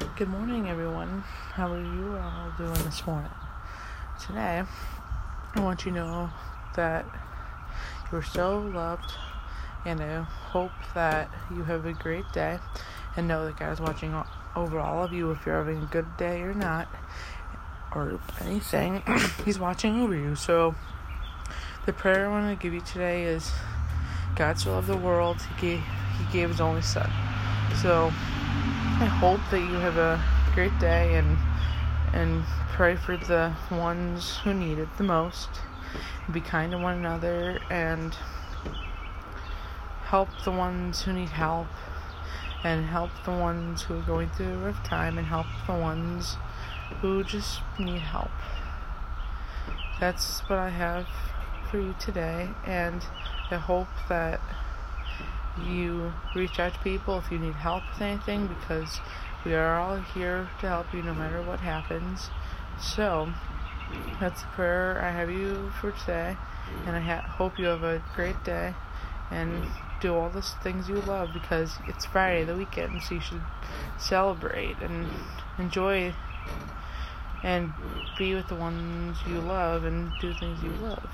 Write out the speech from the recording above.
Good morning, everyone. How are you all doing this morning? Today, I want you to know that you're so loved, and I hope that you have a great day, and know that God is watching over all of you if you're having a good day or not, or anything. He's watching over you. So, the prayer I want to give you today is God so loved the world, He gave, he gave His only Son. So, I hope that you have a great day and and pray for the ones who need it the most. Be kind to one another and help the ones who need help and help the ones who are going through a rough time and help the ones who just need help. That's what I have for you today and I hope that you reach out to people if you need help with anything because we are all here to help you no matter what happens. So, that's the prayer I have you for today, and I ha- hope you have a great day and do all the things you love because it's Friday, the weekend, so you should celebrate and enjoy and be with the ones you love and do things you love.